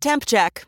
Temp check.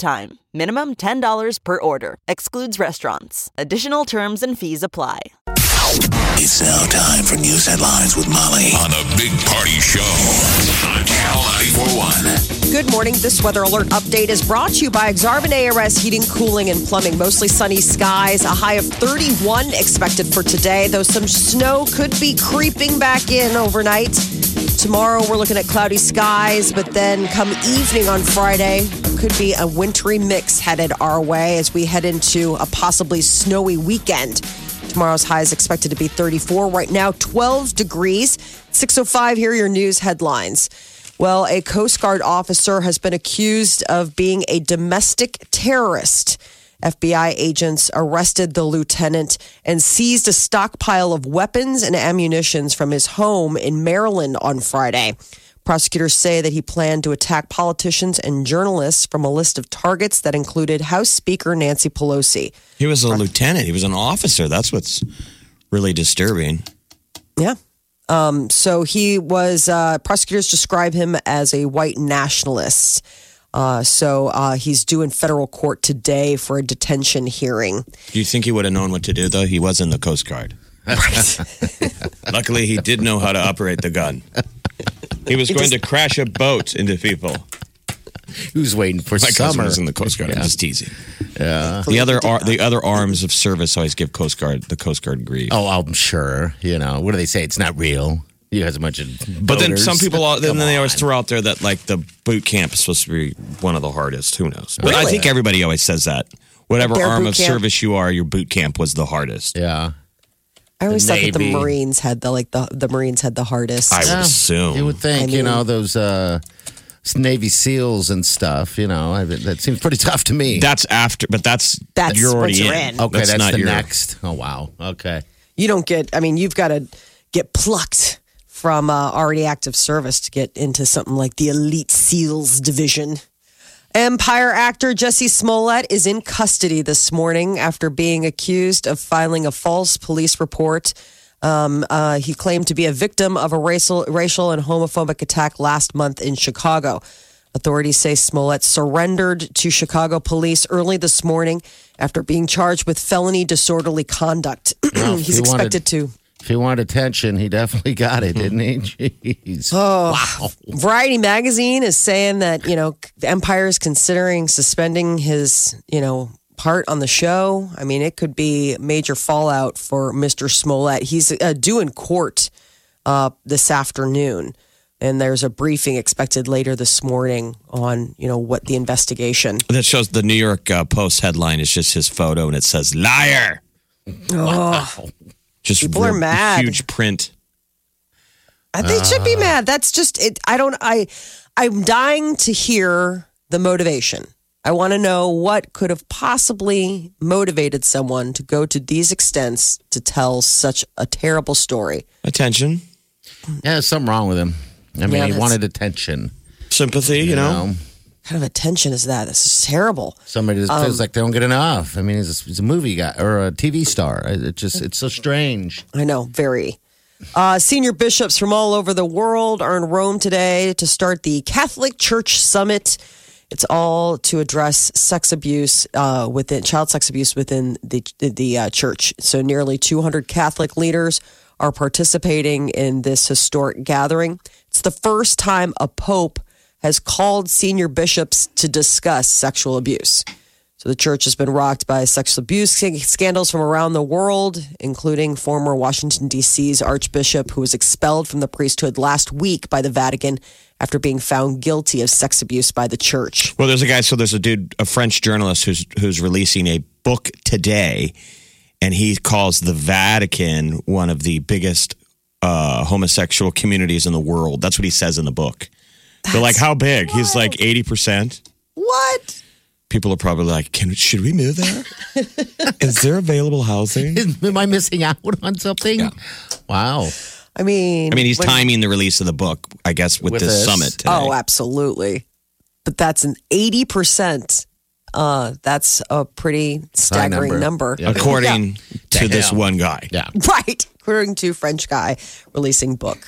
time. Minimum $10 per order. Excludes restaurants. Additional terms and fees apply. It's now time for news headlines with Molly on a big party show on Channel 941. Good morning. This weather alert update is brought to you by Exarban ARS Heating, Cooling, and Plumbing. Mostly sunny skies, a high of 31 expected for today, though some snow could be creeping back in overnight. Tomorrow, we're looking at cloudy skies, but then come evening on Friday, could be a wintry mix headed our way as we head into a possibly snowy weekend. Tomorrow's high is expected to be 34. Right now, 12 degrees. 605, here are your news headlines. Well, a Coast Guard officer has been accused of being a domestic terrorist. FBI agents arrested the lieutenant and seized a stockpile of weapons and ammunitions from his home in Maryland on Friday. Prosecutors say that he planned to attack politicians and journalists from a list of targets that included House Speaker Nancy Pelosi. He was a lieutenant. He was an officer. That's what's really disturbing. Yeah. Um, so he was, uh, prosecutors describe him as a white nationalist. Uh, so uh, he's due in federal court today for a detention hearing. Do you think he would have known what to do, though? He was in the Coast Guard. Luckily, he did know how to operate the gun. He was going to crash a boat into people. Who's waiting for My cousin summer? was in the Coast Guard. I'm Yeah. just teasing. Yeah. The other ar- the other arms of service always give Coast Guard the Coast Guard grief. Oh, I'm sure. You know, what do they say? It's not real. You has a bunch of. But then some people, all, then Come they always throw out there that like the boot camp is supposed to be one of the hardest. Who knows? But I Really? think everybody always says that. Whatever Their arm boot of camp? service you are, your boot camp was the hardest. Yeah. I always The thought that the Navy. Marines had the like the the Marines had the hardest. I would assume. You would think, I you know, those uh, Navy SEAls and stuff, you know, I, that seems pretty tough to me. That's after, but that's That's you're already you're in. in. okay, that's, not the your, next. Oh, wow. Okay. you don't get. I mean, you've got to get plucked from uh, already active service to get into something like the Elite SEALs division. Empire actor Jussie Smollett is in custody this morning after being accused of filing a false police report. Um, uh, he claimed to be a victim of a racial, racial and homophobic attack last month in Chicago. Authorities say Smollett surrendered to Chicago police early this morning after being charged with felony disorderly conduct. He's he wanted- expected to. If he wanted attention, he definitely got it, didn't he? Jeez. wow. Variety magazine is saying that, you know, Empire is considering suspending his, you know, part on the show. I mean, it could be major fallout for Mr. Smollett. He's uh, due in court uh, this afternoon. And there's a briefing expected later this morning on, you know, what the investigation. that shows the New York uh, Post headline is just his photo and it says liar. Just People are mad. Huge print. Uh, They should be mad. That's just it. I don't. I. I'm dying to hear the motivation. I want to know what could have possibly motivated someone to go to these extents to tell such a terrible story. Attention, Yeah, there's something wrong with him. I mean, Yeah, he wanted attention. sympathy. You, know, know? Kind of attention is that? This is terrible. Somebody that Um, feels like they don't get enough. I mean, he's a, he's a movie guy or a TV star. It just, it's so strange. I know, very. Uh, senior bishops from all over the world are in Rome today to start the Catholic Church Summit. It's all to address sex abuse uh, within child sex abuse within the the uh, church. So nearly 200 Catholic leaders are participating in this historic gathering. It's the first time a pope has called senior bishops to discuss sexual abuse. So the church has been rocked by sexual abuse scandals from around the world, including former Washington, D.C.'s Archbishop, who was expelled from the priesthood last week by the Vatican after being found guilty of sex abuse by the church. Well, there's a guy. So there's a dude, a French journalist who's who's releasing a book today, and he calls the Vatican one of the biggest uh, homosexual communities in the world. That's what he says in the book. They're like, how big? He's like eighty percent. What? People are probably like, "Can should we move there? Is there available housing?" Am I missing out on something? Yeah. Wow. I mean, I mean, he's when- timing the release of the book, I guess, with, With this, this? summit. Today. Oh, absolutely. But that's an 80%. Uh, that's a pretty staggering number. number. Yeah. according to this one guy. Yeah. Right. According to French guy releasing book.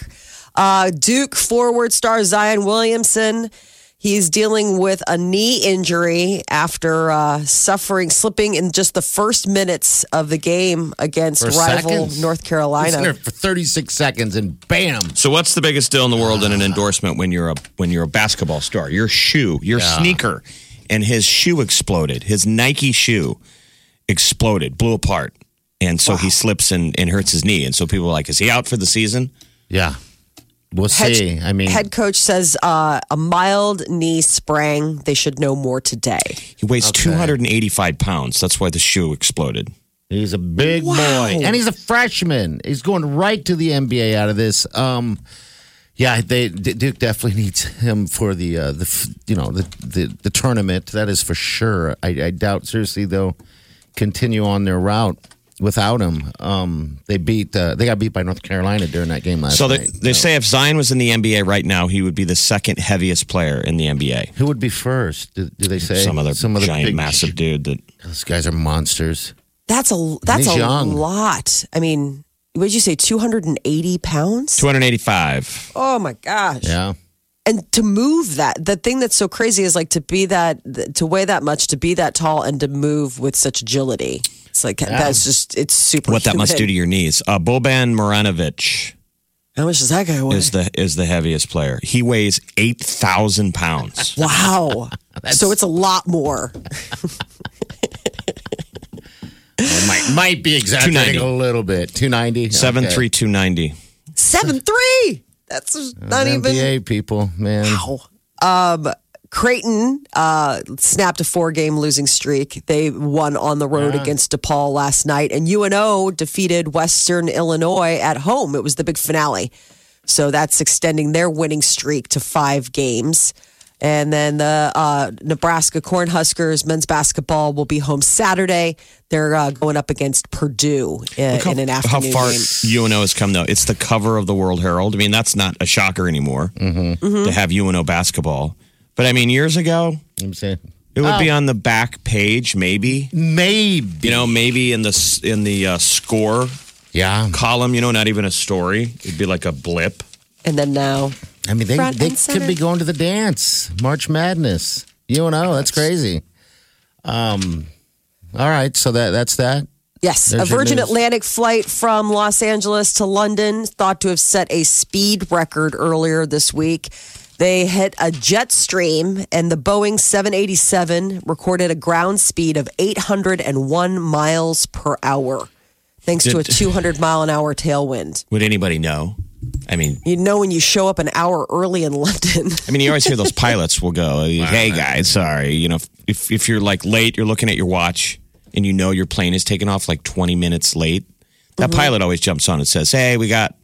Uh, Duke forward star Zion Williamson. He's dealing with a knee injury after uh, suffering, slipping in just the first minutes of the game against For rival seconds. North He's in there Carolina. for 36 seconds and bam. So, what's the biggest deal in the world in an endorsement when you're a when you're a basketball star? Your shoe, your Yeah. sneaker, and his shoe exploded. His Nike shoe exploded, blew apart, and so he slips and, and hurts his knee. And so people are like, "Is he out for the season?" Yeah. We'll Head, see. I mean, head coach says uh, a mild knee sprain. They should know more today. He weighs Okay. 285 pounds. That's why the shoe exploded. he's a big Wow. boy. And he's a freshman. He's going right to the NBA out of this. Um, yeah, they Duke definitely needs him for the uh, the you know the, the the tournament. That is for sure. I, I doubt seriously they'll continue on their route without him. Um, they beat uh, they got beat by North Carolina during that game last So they, night. they say if Zion was in the NBA right now, he would be the second heaviest player in the NBA. Who would be first? Do, do they say Some other Some other giant, big- massive dude that Those guys are monsters. That's a that's a young. lot. I mean, what did you say? Two hundred and eighty pounds. 285. Oh my gosh! Yeah. And to move that, the thing that's so crazy is like to be that, to weigh that much, to be that tall, and to move with such agility. It's like that's just it's super. What that must do to your knees. Uh, Boban Marjanović How much does that guy weigh? is the is the heaviest player. He weighs 8,000 pounds. wow. so it's a lot more. Well, might might be exaggerating 290. a little bit. Two ninety. Seven three two ninety. Seven three. That's just not even. NBA people, man. Wow. Um, Creighton uh, snapped a four game losing streak. They won on the road against DePaul last night, and UNO defeated Western Illinois at home. It was the big finale. So that's extending their winning streak to five games. And then the uh, Nebraska Cornhuskers men's basketball will be home Saturday. They're uh, going up against Purdue in, Look how, in an how far game. UNO has come, though. It's the cover of the World Herald. I mean, that's not a shocker anymore Mm-hmm. to have UNO basketball. But I mean, years ago, I'm saying it would be Oh. on the back page, maybe. maybe. You know, maybe in the in the uh, score Yeah. column. You know, not even a story. It'd be like a blip. And then now I mean, they Front they and center. could be going to the dance, March Madness. You know, that's crazy. Um. All right, so that that's that. Yes, There's a Virgin. Atlantic flight from Los Angeles to London thought to have set a speed record earlier this week. They hit a jet stream, and the Boeing 787 recorded a ground speed of 801 miles per hour, thanks to a 200 mile an hour tailwind. Would anybody know? I mean, You know, when you show up an hour early in London, I mean, you always hear those pilots will go, "Hey guys, sorry." You know, if if you're like late, you're looking at your watch, and you know your plane is taking off like 20 minutes late. That Mm-hmm. pilot always jumps on and says, "Hey, we got,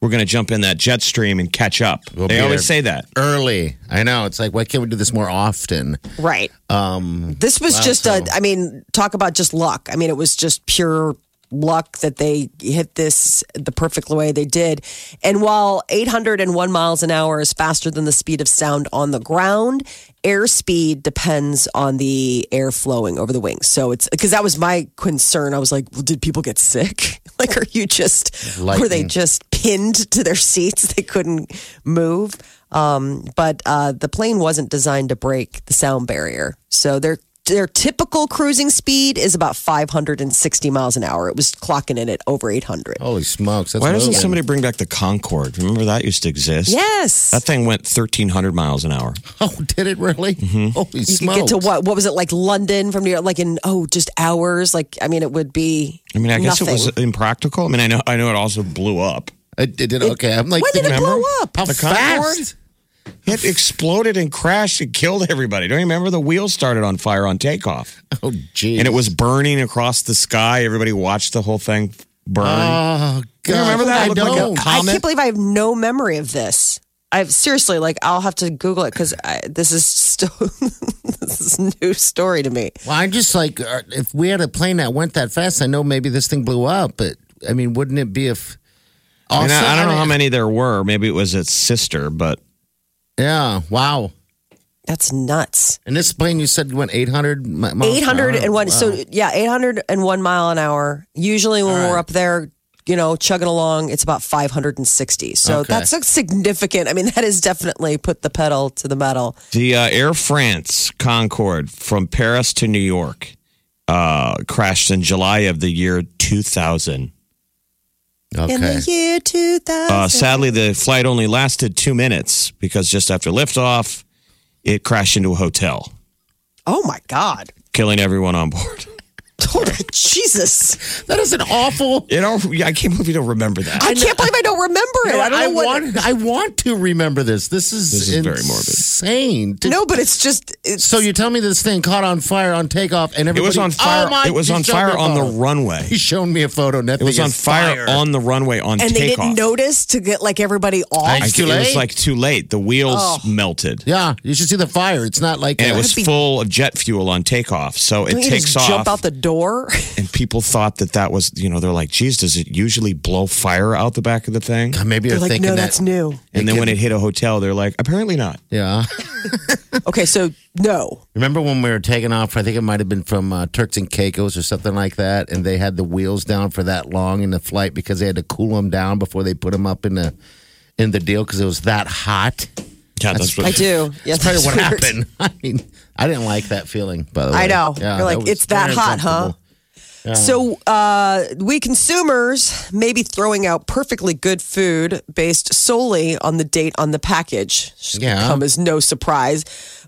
we're going to jump in that jet stream and catch up." We'll they always say that. Early. I know. It's like, why can't we do this more often? right? Um. This was Wow, just so- a, I mean, talk about just luck. I mean, it was just pure luck that they hit this the perfect way they did. And while 801 miles an hour is faster than the speed of sound on the ground, airspeed depends on the air flowing over the wings. So it's because that was my concern. I was like, well, did people get sick? Like, are you just, were they just pinned to their seats? They couldn't move. Um, but uh, the plane wasn't designed to break the sound barrier. So their their typical cruising speed is about 560 miles an hour. It was clocking in at over 800. Holy smokes! That's Why doesn't moving. somebody bring back the Concorde? Remember that used to exist? Yes. That thing went 1,300 miles an hour. Oh, did it really? Mm-hmm. Holy you could smokes! get to what? What was it like London from New York? Like in, oh, just hours? Like, I mean, it would be. I mean, I guess nothing. it was impractical. I mean, I know, I know it also blew up. It, it did okay. I'm like, When did it remember? blow up? How The fast? It exploded and crashed and killed everybody. Don't you remember the wheels started on fire on takeoff? Oh, geez. and it was burning across the sky. Everybody watched the whole thing burn. Oh, God. remember that? I It looked like a don't. comet. I can't believe I have no memory of this. I've seriously like I'll have to Google it because this is still this is new story to me. Well, I'm just like, uh, if we had a plane that went that fast, I know maybe this thing blew up. But I mean, wouldn't it be if? I, mean, I, I don't know mean- how many there were. Maybe it was its sister, but Yeah. Wow. That's nuts. And this plane, you said went 800 mi- miles. an hour? 801 Wow. so yeah 801 mile an hour usually when we're up there you know chugging along it's about 560 so Okay. that's a significant i mean that has definitely put the pedal to the metal the uh, Air France Concorde from Paris to New York uh, crashed in July of the year 2000. Okay. in the year 2000 Uh, sadly, the flight only lasted two minutes because just after liftoff, it crashed into a hotel, oh my god killing everyone on board. jesus that is an awful. You know, I can't believe you don't remember that. i can't believe i don't remember it i don't know what want. I want to remember this. This is This is very morbid. insane. To- no but it's just it's So you tell me this thing caught on fire on takeoff, and everybody. It was on fire. Oh my, it was on fire on the runway. He showed me a photo. and that It was on is fire, on the runway on and they didn't notice to get like everybody off I- I, It's too it was like too late. The wheels Oh. melted. Yeah, you should see the fire. It's not like And it uh, was full of jet fuel on takeoff. So it takes just jump out the door and people thought that that was, you know, they're like, geez, does it usually blow fire out the back of the thing? maybe they're you're like thinking no that. that's new And then when it hit a hotel, they're like, apparently not. Yeah. okay so no Remember when we were taking off? I think it might have been from uh, Turks and Caicos or something like that, and they had the wheels down for that long in the flight because they had to cool them down before they put them up in the in the deal because it was that hot. Yeah, that's, what i do yeah That's probably what weird. happened. I mean, I didn't like that feeling. By the way, I know. Yeah, You're like, "It's that hot, huh?" uncomfortable. So, uh, we consumers may be throwing out perfectly good food based solely on the date on the package. Should Yeah. Come as no surprise.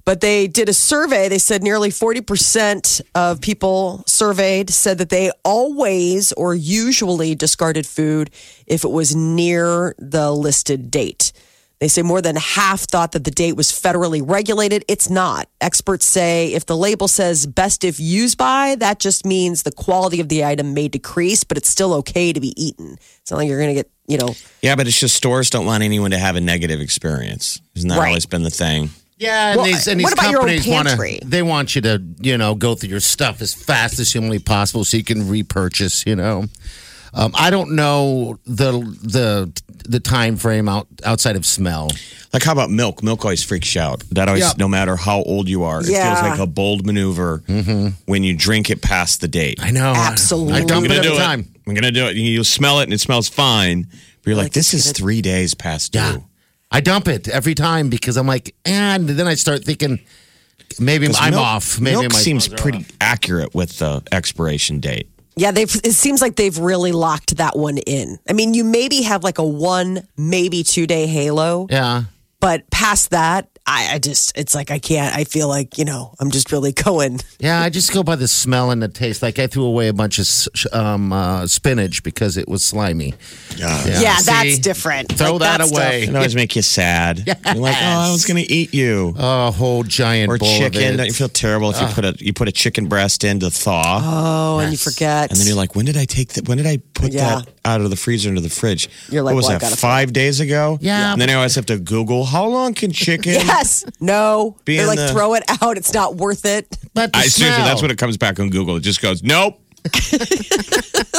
But they did a survey. They said nearly 40% of people surveyed said that they always or usually discarded food if it was near the listed date. They say more than half thought that the date was federally regulated. It's not. Experts say if the label says best if used by, that just means the quality of the item may decrease, but it's still okay to be eaten. It's not like you're going to get, you know, Yeah, but it's just stores don't want anyone to have a negative experience. Isn't that Right. always been the thing? Yeah, and Well, these, and these about companies want to. They want you to, you know, go through your stuff as fast as humanly possible so you can repurchase. You know, um, I don't know the the the time frame out outside of smell. Like, how about milk? Milk always freaks you out. That always, Yeah. no matter how old you are, it feels like a bold maneuver when you drink it past the date. I know, Absolutely. I I'm dump it gonna every do time. it. I'm gonna do it. You smell it and it smells fine, but you're like, Like, this is it- three days past due. Yeah, I dump it every time because I'm like, and then I start thinking Maybe I'm milk- off. Maybe milk my seems pretty off. accurate with the expiration date. Yeah, they've, it seems like they've really locked that one in. I mean, you maybe have like a one, maybe two day halo, Yeah. but past that, I, I just, it's like, I can't, I feel like, you know, I'm just really going. Yeah, I just go by the smell and the taste. Like I threw away a bunch of um, uh, spinach because it was slimy. Yeah, see? that's different. Throw Like, that that stuff. away. It always make you sad. You're like, oh, I was gonna eat you. A whole giant or bowl chicken. Of Don't it. you feel terrible if you put a you put a chicken breast in to thaw, Oh, and you forget. and then you're like, when did I take that? When did I put Yeah. that out of the freezer into the fridge? You're like, what was well, that? gotta- Five days ago? Yeah. And then I always have to Google how long can chicken. yes, no. Be They're like, the- throw it out. It's not worth it. But the I seriously, that's what it comes back on Google. It just goes, nope,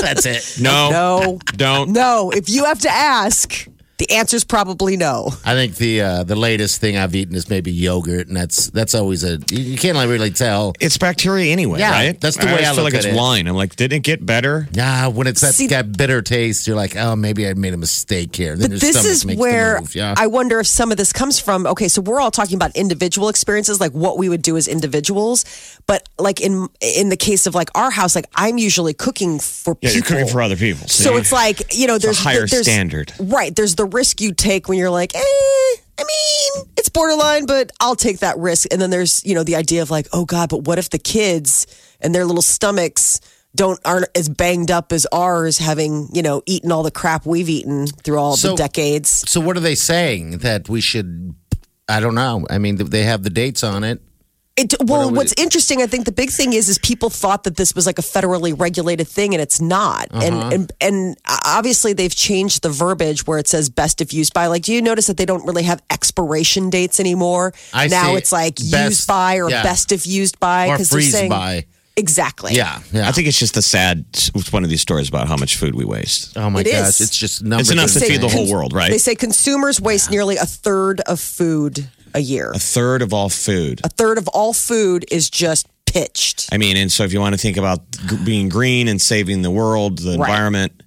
That's it. no, No, don't. no. If you have to ask, the answer's probably no. I think the uh, the latest thing I've eaten is maybe yogurt, and that's that's always a you, you can't like really tell. It's bacteria anyway, Yeah, right? that's the I way always I feel look like at it's it. wine. I'm like, did it get better? Yeah, when it's that, See- that bitter taste, you're like, oh, maybe I made a mistake here. Then your But this stomach is makes where the move. Yeah. I wonder if some of this comes from. Okay, so we're all talking about individual experiences, like what we would do as individuals. But like in in the case of like our house, like I'm usually cooking for Yeah, people. you're cooking for other people. So it's like you know, there's a there's higher there's, standard. right? There's the risk you take when you're like, eh, I mean, it's borderline, but I'll take that risk. And then there's you know the idea of like, oh God, but what if the kids and their little stomachs don't aren't as banged up as ours, having you know eaten all the crap we've eaten through all So- the decades. so what are they saying that we should? I don't know. I mean, they have the dates on it. It, well, we- what's interesting, I think the big thing is, is people thought that this was like a federally regulated thing, and it's not. Uh-huh. And, and and obviously they've changed the verbiage where it says best if used by. Like, do you notice that they don't really have expiration dates anymore? I now see. it's like Best- used by or yeah. best if used by or they're saying by. exactly. Yeah, yeah. I think it's just the sad. It's one of these stories about how much food we waste. Oh my It gosh, is. it's just numbers. It's enough to feed the whole world, right? They say consumers waste nearly a third of food a year. A third of all food. A third of all food is just pitched. I mean, and so if you want to think about g- being green and saving the world, the Right. environment,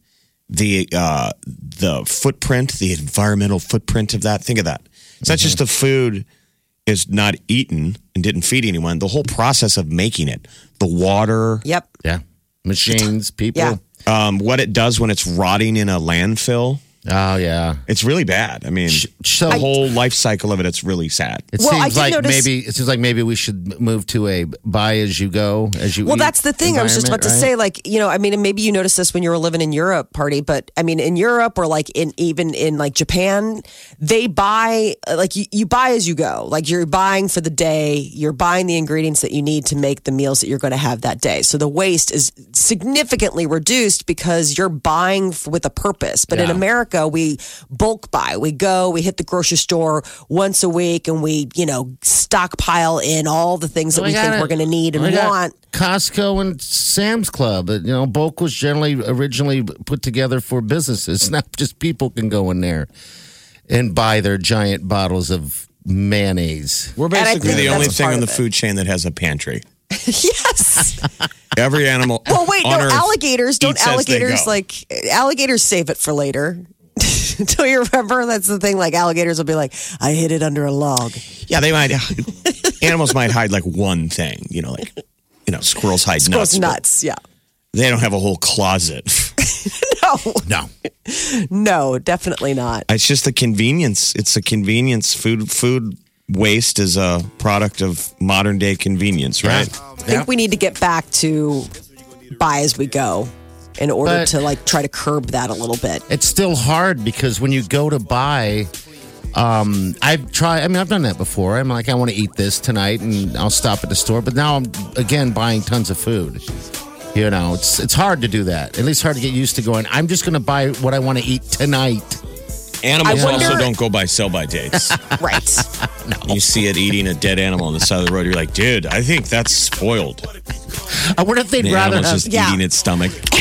the uh, the footprint, the environmental footprint of that. Think of that. It's not just the food is not eaten and didn't feed anyone. The whole process of making it, the water, Yep. yeah, machines, people. Yeah. um, what it does when it's rotting in a landfill. Oh yeah. It's really bad. I mean, So the whole life cycle of it, it's really sad. It Well, seems like notice- maybe it seems like maybe we should move to a buy as you go as you. Well, eat that's the thing. I was just about to environment, say, like, you know, I mean, and maybe you noticed this when you were living in Europe, party, but I mean, in Europe or like in even in like Japan, they buy like you, you buy as you go. Like you're buying for the day, you're buying the ingredients that you need to make the meals that you're going to have that day. So the waste is significantly reduced because you're buying f- with a purpose. But in Yeah. America, we bulk buy. We go, we hit the grocery store once a week, and we, you know, stockpile in all the things that Well, we think got we're going to need and I got want. Costco and Sam's Club. You know, bulk was generally originally put together for businesses. Not just people can go in there and buy their giant bottles of mayonnaise. We're basically the only thing part on the it. food chain that has a pantry. yes. Every animal. Well, wait, on no, Earth alligators don't eats as they alligators like alligators save it for later. Don't you remember? That's the thing. Like alligators will be like, I hid it under a log. Yeah, they might. animals might hide like one thing. You know, like you know, squirrels hide Squirrels nuts. nuts. Yeah. They don't have a whole closet. No, No, no, definitely not. It's just the convenience. It's a convenience. Food food waste is a product of modern day convenience, right? I think we need to get back to buy as we go in order But- to like try to curb that a little bit. it's still hard because when you go to buy. Um, I've tried. I mean, I've done that before. I'm like, I want to eat this tonight, and I'll stop at the store. But now I'm again buying tons of food. You know, it's it's hard to do that. At least hard to get used to going. I'm just going to buy what I want to eat tonight. Animals wonder- also don't go by sell by dates. Right. You see it eating a dead animal on the side of the road. You're like, dude, I think that's spoiled. I wonder if they'd The rather animal's have. just Yeah. eating its stomach.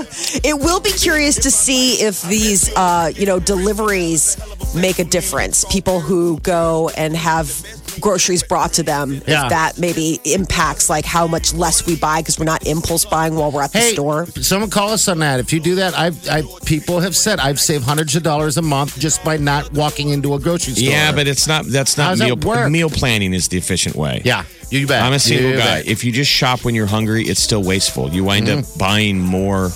it will be curious to see if these, uh, you know, deliveries make a difference. People who go and have groceries brought to them, Yeah. if that maybe impacts like how much less we buy because we're not impulse buying while we're at the Hey, store. someone call us on that. If you do that, I've, I people have said I've saved hundreds of dollars a month just by not walking into a grocery store. Yeah, but it's not. That's not How's that work? Meal planning is the efficient way. yeah, you bet. I'm a single You guy. bet. If you just shop when you're hungry, it's still wasteful. You wind Mm-hmm. up buying more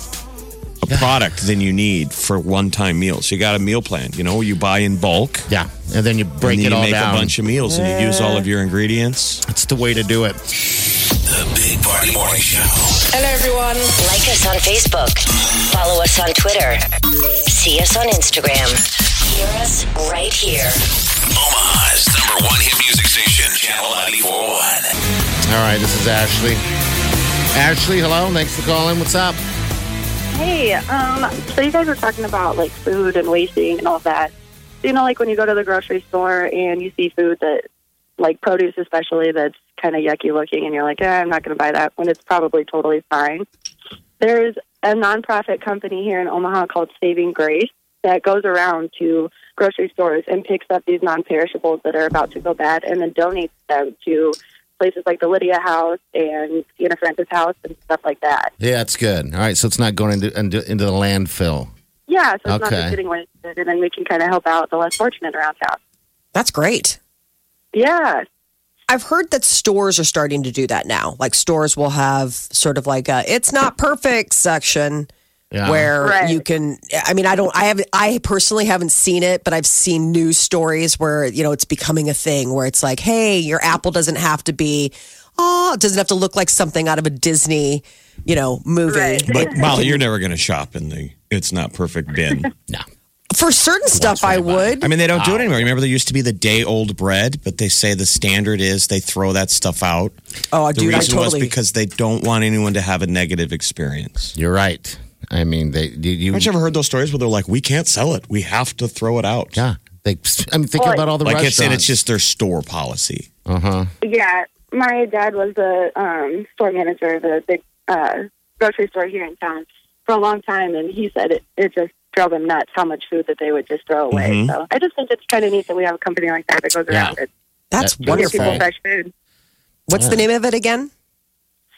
a product than you need for one-time meals. You got a meal plan. You know, you buy in bulk. yeah, and then you break and then it you all make down. a bunch of meals and you use all of your ingredients. That's the way to do it. The Big Party Morning Show. Hello, everyone. Like us on Facebook. Follow us on Twitter. See us on Instagram. Hear us right here. Omaha's number one hit music station, Channel 941. All right, this is Ashley. Ashley, hello. Thanks for calling. What's up? Hey, um, so you guys were talking about like food and wasting and all that. So, you know, like when you go to the grocery store and you see food that, like produce especially, that's kind of yucky looking, and you're like, eh, I'm not going to buy that when it's probably totally fine. There's a nonprofit company here in Omaha called Saving Grace that goes around to grocery stores and picks up these non-perishables that are about to go bad and then donates them to places like the Lydia House and Siena Francis House and stuff like that. Yeah, it's good. All right, so it's not going into into, into the landfill. Yeah, so it's not Okay. just getting wasted, and then we can kind of help out the less fortunate around town. That's great. Yeah, I've heard that stores are starting to do that now. Like stores will have sort of like a "it's not perfect" section Yeah. where Right. you can. I mean, I don't. I have. I personally haven't seen it, but I've seen news stories where you know it's becoming a thing where it's like, hey, your apple doesn't have to be. Oh, it doesn't have to look like something out of a Disney, you know, movie. Right. But Molly, you're never going to shop in the "it's not perfect" bin. No. For certain stuff, I would. I mean, they don't do it ah. anymore. Remember, there used to be the day old bread, but they say the standard is they throw that stuff out. oh, The dude, I reason was because they don't want anyone to have a negative experience. You're right. I mean, they you, you Haven't you ever heard those stories where they're like, "We can't sell it. We have to throw it out." yeah. They, I'm thinking about all the like restaurants. it's and it's just their store policy. uh huh. Yeah, my dad was the um, store manager of a big uh, grocery store here in town for a long time, and he said it, it just drove him nuts how much food that they would just throw away. Mhm. So I just think it's kind of neat that we have a company like that that goes Yeah. around it, That's That- wonderful. people fresh food. What's the name of it again?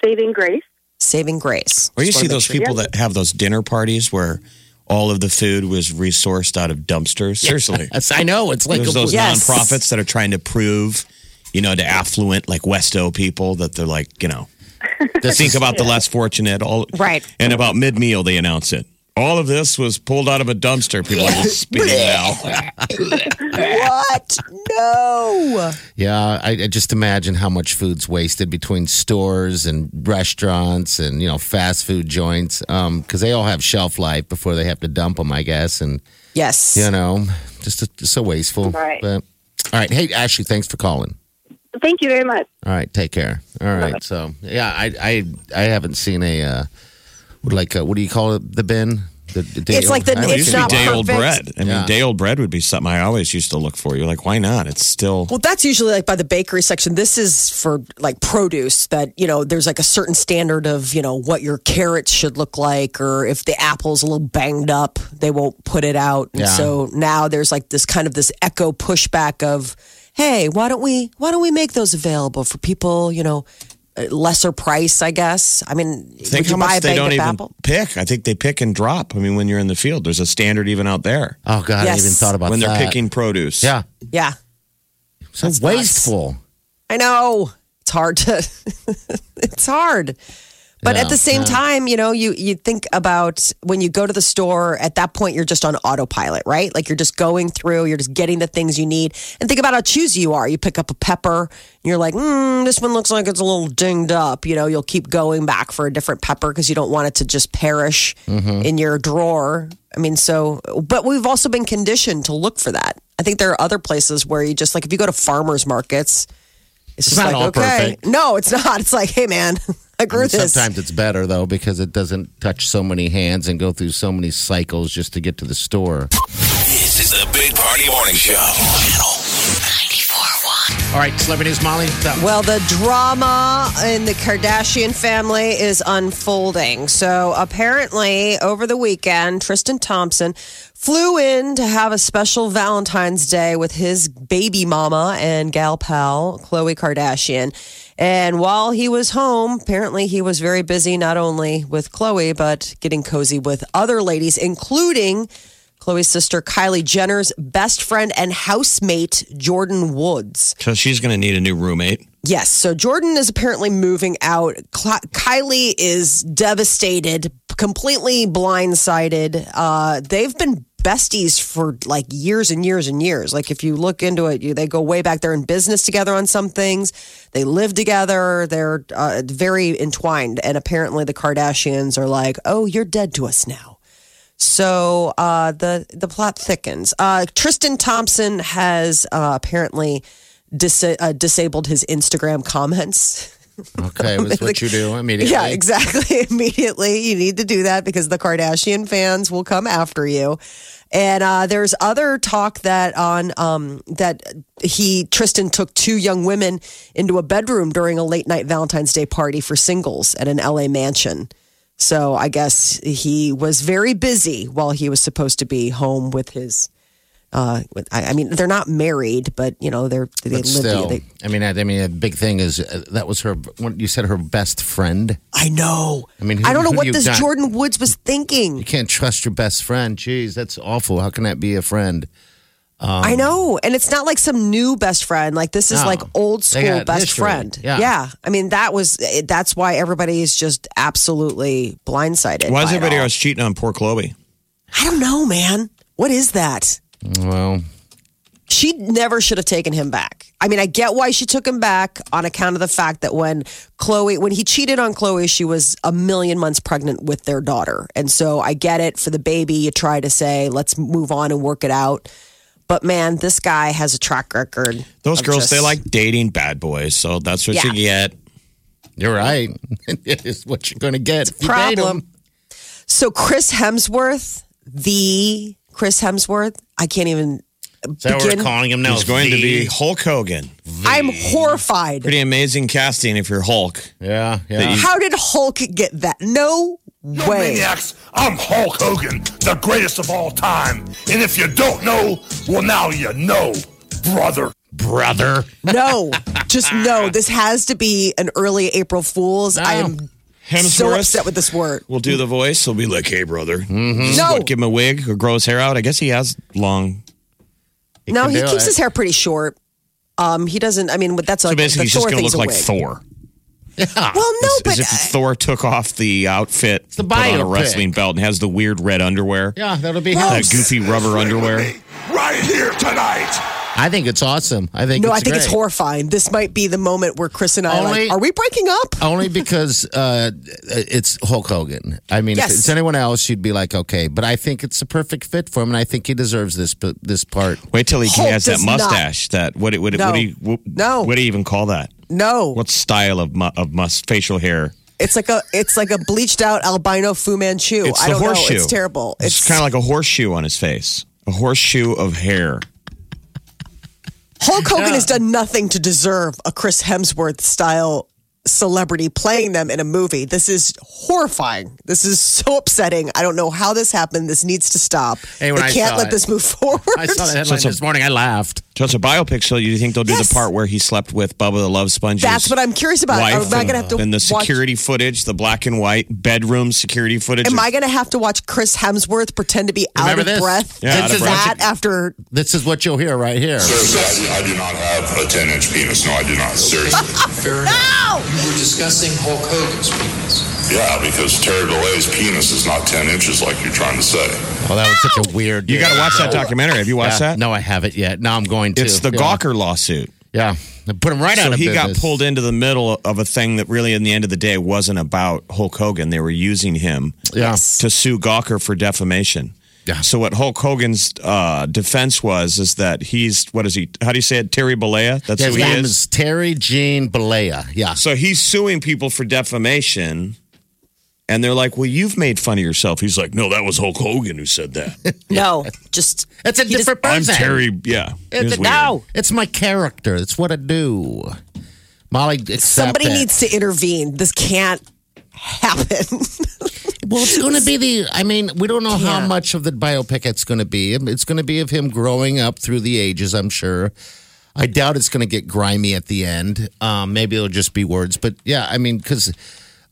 Saving Grace. Saving Grace. Or you see those sure. people that have those dinner parties where all of the food was resourced out of dumpsters. Seriously, Yes, I know. It's like there's a, those Yes. nonprofits that are trying to prove, you know, to affluent like Westo people that they're like, you know, this think is- about the less fortunate. All Right. and about mid meal they announce it. All of this was pulled out of a dumpster. People are just spitting it out. What? No. Yeah, I, I just imagine how much food's wasted between stores and restaurants and you know fast food joints because they all have shelf life before they have to dump them, I guess, and Yes. you know just just so wasteful. Right. But, all right, hey Ashley, thanks for calling. Thank you very much. All right, take care. All right, so yeah, I I I haven't seen a uh, like uh what do you call it? The bin. The, the day It's like the- I It haven't it's used seen to be not day old bread. I mean, Yeah. day old bread would be something I always used to look for. You're like, why not? It's still. Well, that's usually like by the bakery section. This is for like produce that, you know, there's like a certain standard of, you know, what your carrots should look like, or if the apple's a little banged up, they won't put it out. And Yeah. so now there's like this kind of this echo pushback of, hey, why don't we, why don't we make those available for people, you know, lesser price, I guess. I mean, Think would you how buy a much they don't even apple? pick. I think they pick and drop. I mean, when you're in the field, there's a standard even out there Oh God, I Yes. even thought about that. when they're picking produce. Yeah, Yeah. so That's nuts. wasteful. I know it's hard to. it's hard, but Yeah, at the same yeah. time, you know, you you think about when you go to the store. At that point, you're just on autopilot, right? Like you're just going through. You're just getting the things you need, and think about how choosy you are. You pick up a pepper, and you're like, mm, this one looks like it's a little dinged up. You know, you'll keep going back for a different pepper because you don't want it to just perish Mm-hmm. in your drawer. I mean, so, but we've also been conditioned to look for that. I think there are other places where you just like if you go to farmers markets. It's just not like, all okay. perfect. No, it's not. It's like, hey, man, I grew I mean, this. Sometimes it's better though because it doesn't touch so many hands and go through so many cycles just to get to the store. This is the Big Party Morning Show. Channel 94.1. All right, celebrity news, Molly. Well, the drama in the Kardashian family is unfolding. So apparently, over the weekend, Tristan Thompson flew in to have a special Valentine's Day with his baby mama and gal pal, Khloe Kardashian. And while he was home, apparently he was very busy not only with Khloe, but getting cozy with other ladies, including Khloe's sister Kylie Jenner's best friend and housemate, Jordyn Woods. So she's going to need a new roommate. Yes. So Jordan is apparently moving out. Kylie is devastated, completely blindsided. Uh, they've been besties for like years and years and years. Like if you look into it, you, they go way back. They're in business together on some things. They live together. They're uh, very entwined. And apparently the Kardashians are like, "Oh, you're dead to us now." So uh, the the plot thickens. Uh, Tristan Thompson has uh, apparently dis- uh, disabled his Instagram comments. Okay, was what you do immediately. Yeah, exactly. Immediately, you need to do that because the Kardashian fans will come after you. And uh, there's other talk that on um, that he Tristan took two young women into a bedroom during a late night Valentine's Day party for singles at an LA mansion. So I guess he was very busy while he was supposed to be home with his. Uh, with, I, I mean, they're not married, but you know they're they But live. still, They, I mean, I, I mean, a big thing is uh, that was her. What you said, her best friend. I know. I mean, who- I don't know do what this got? Jordyn Woods was thinking. You can't trust your best friend. Jeez, that's awful. How can that be a friend? Um, I know. And it's not like some new best friend. Like this is No. like old school best history. friend. Yeah. yeah. I mean, that was, that's why everybody is just absolutely blindsided. Why is everybody all. else cheating on poor Khloe? I don't know, man. What is that? Well, she never should have taken him back. I mean, I get why she took him back on account of the fact that when Khloe, when he cheated on Khloe, she was a million months pregnant with their daughter. And so I get it for the baby. You try to say, let's move on and work it out. But man, this guy has a track record. Those of girls, they like dating bad boys, so that's what you get. You're right. it is what you're going to get. if you date 'em. problem. So Chris Hemsworth, the Chris Hemsworth, I can't even Is that what begin. we're calling him now? He's going to be Hulk Hogan. I'm horrified. Pretty amazing casting if you're Hulk. Yeah, yeah. How did Hulk get that? No Yo, way. maniacs, I'm Hulk Hogan, the greatest of all time. And if you don't know, well, now you know, brother. Brother. No, just no. This has to be an early April Fool's. I am so upset with this word. We'll do the voice. He'll be like, "Hey, brother." Mm-hmm. No. What, give him a wig or grow his hair out. I guess he has long. no, he keeps it. his hair pretty short. Um, he doesn't. I mean, that's So like basically, the he's just going to thing's look a like wig. Thor. Well, no, As but if Thor took off the outfit, the put on a wrestling belt, and has the weird red underwear. Yeah, that'll be That goofy rubber underwear. Right here tonight. I think it's awesome. I think no, it's I think it's horrifying. This might be the moment where Chris and I are Only- like, are we breaking up? Only because uh, it's Hulk Hogan. I mean, Yes. if it's anyone else, you'd be like, okay. But I think it's a perfect fit for him, and I think he deserves this this part. Wait till he Hulk has that does not. mustache. That what? What? No. What do you? What, No. What do you even call that? No, What style of mu- of mus- facial hair? it's like a it's like a bleached out albino Fu Manchu. It's I the don't horseshoe. know. It's terrible. It's, kind of like a horseshoe on his face. A horseshoe of hair. Hulk Hogan has done nothing to deserve a Chris Hemsworth style celebrity playing them in a movie. This is horrifying. This is so upsetting. I don't know how this happened. This needs to stop. Hey, when they I can't let it- this move forward. I saw the headline So a- this morning. I laughed. So it's a biopic. So you think they'll do Yes. the part where he slept with Bubba the Love Sponge's That's what I'm curious about. wife Am I gonna have to and the watch- security footage, the black and white bedroom security footage. Am I going to have to watch Chris Hemsworth pretend to be out Remember of this? breath? Yeah, out This of is breath. that after This is what you'll hear right here. Seriously, I, I do not have a 10 inch penis. No, I do not. Seriously. Fair enough. You were discussing Hulk Hogan's penis. yeah, because Terry Bollea's penis is not 10 inches like you're trying to say. Oh, that was such a weird. you got to watch that documentary. Have you watched Yeah. that? No, I haven't yet. No, I'm going to. It's the yeah. Gawker lawsuit. Yeah, put him right out So of he got pulled into the middle of a thing that really, in the end of the day, wasn't about Hulk Hogan. They were using him Yeah. to sue Gawker for defamation. Yeah. So what Hulk Hogan's uh, defense was is that he's what is he? How do you say it? Terry Bollea. That's His who he name is. is Terry Gene Bollea. Yeah. So he's suing people for defamation. And they're like, well, you've made fun of yourself. He's like, no, that was Hulk Hogan who said that. no, just It's a He just- different I'm person. Terry. Yeah. It was It's, weird. no, it's my character. It's what I do. Molly, accept somebody it. needs to intervene. This can't happen. Well, it's going to be the. I mean, we don't know how much of the biopic it's going to be. It's going to be of him growing up through the ages. I'm sure. I doubt it's going to get grimy at the end. Um, maybe it'll just be words. But yeah, I mean, because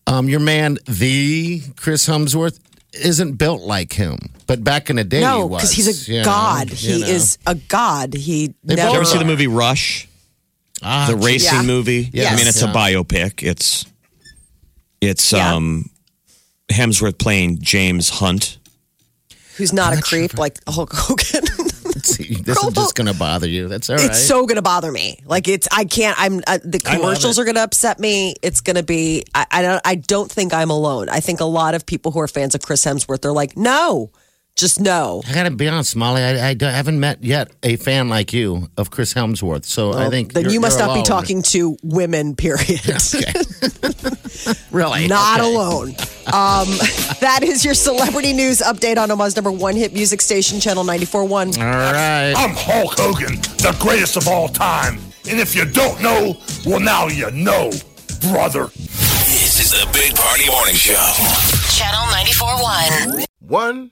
um, your man, the Chris Hemsworth, isn't built like him. But back in the day, he no, was. because he's a you god. you he know. is a god. He They never. Did you ever both see the movie Rush? Ah, the racing Yeah. movie. I Yes. mean, it's Yeah. a biopic. It's it's Yeah. um Hemsworth playing James Hunt. who's not a creep like Hulk Hogan. See, this is just going to bother you. That's all right. It's so gonna bother me. Like it's, I can't. I'm uh, the commercials are gonna upset me. It's gonna be. I, I don't. I don't think I'm alone. I think a lot of people who are fans of Chris Hemsworth, they're like, no, just know. I gotta be honest, Molly. I, I don't- haven't met yet a fan like you of Chris Hemsworth. So I think then you're- you must you're not be talking to women. Period. really. Not Okay. alone. Um, that is your celebrity news update on Omaha's number one hit music station, Channel 94.1. All right. I'm Hulk Hogan, the greatest of all time. And if you don't know, well, now you know, brother. This is the Big Party Morning Show. Channel 94.1. One,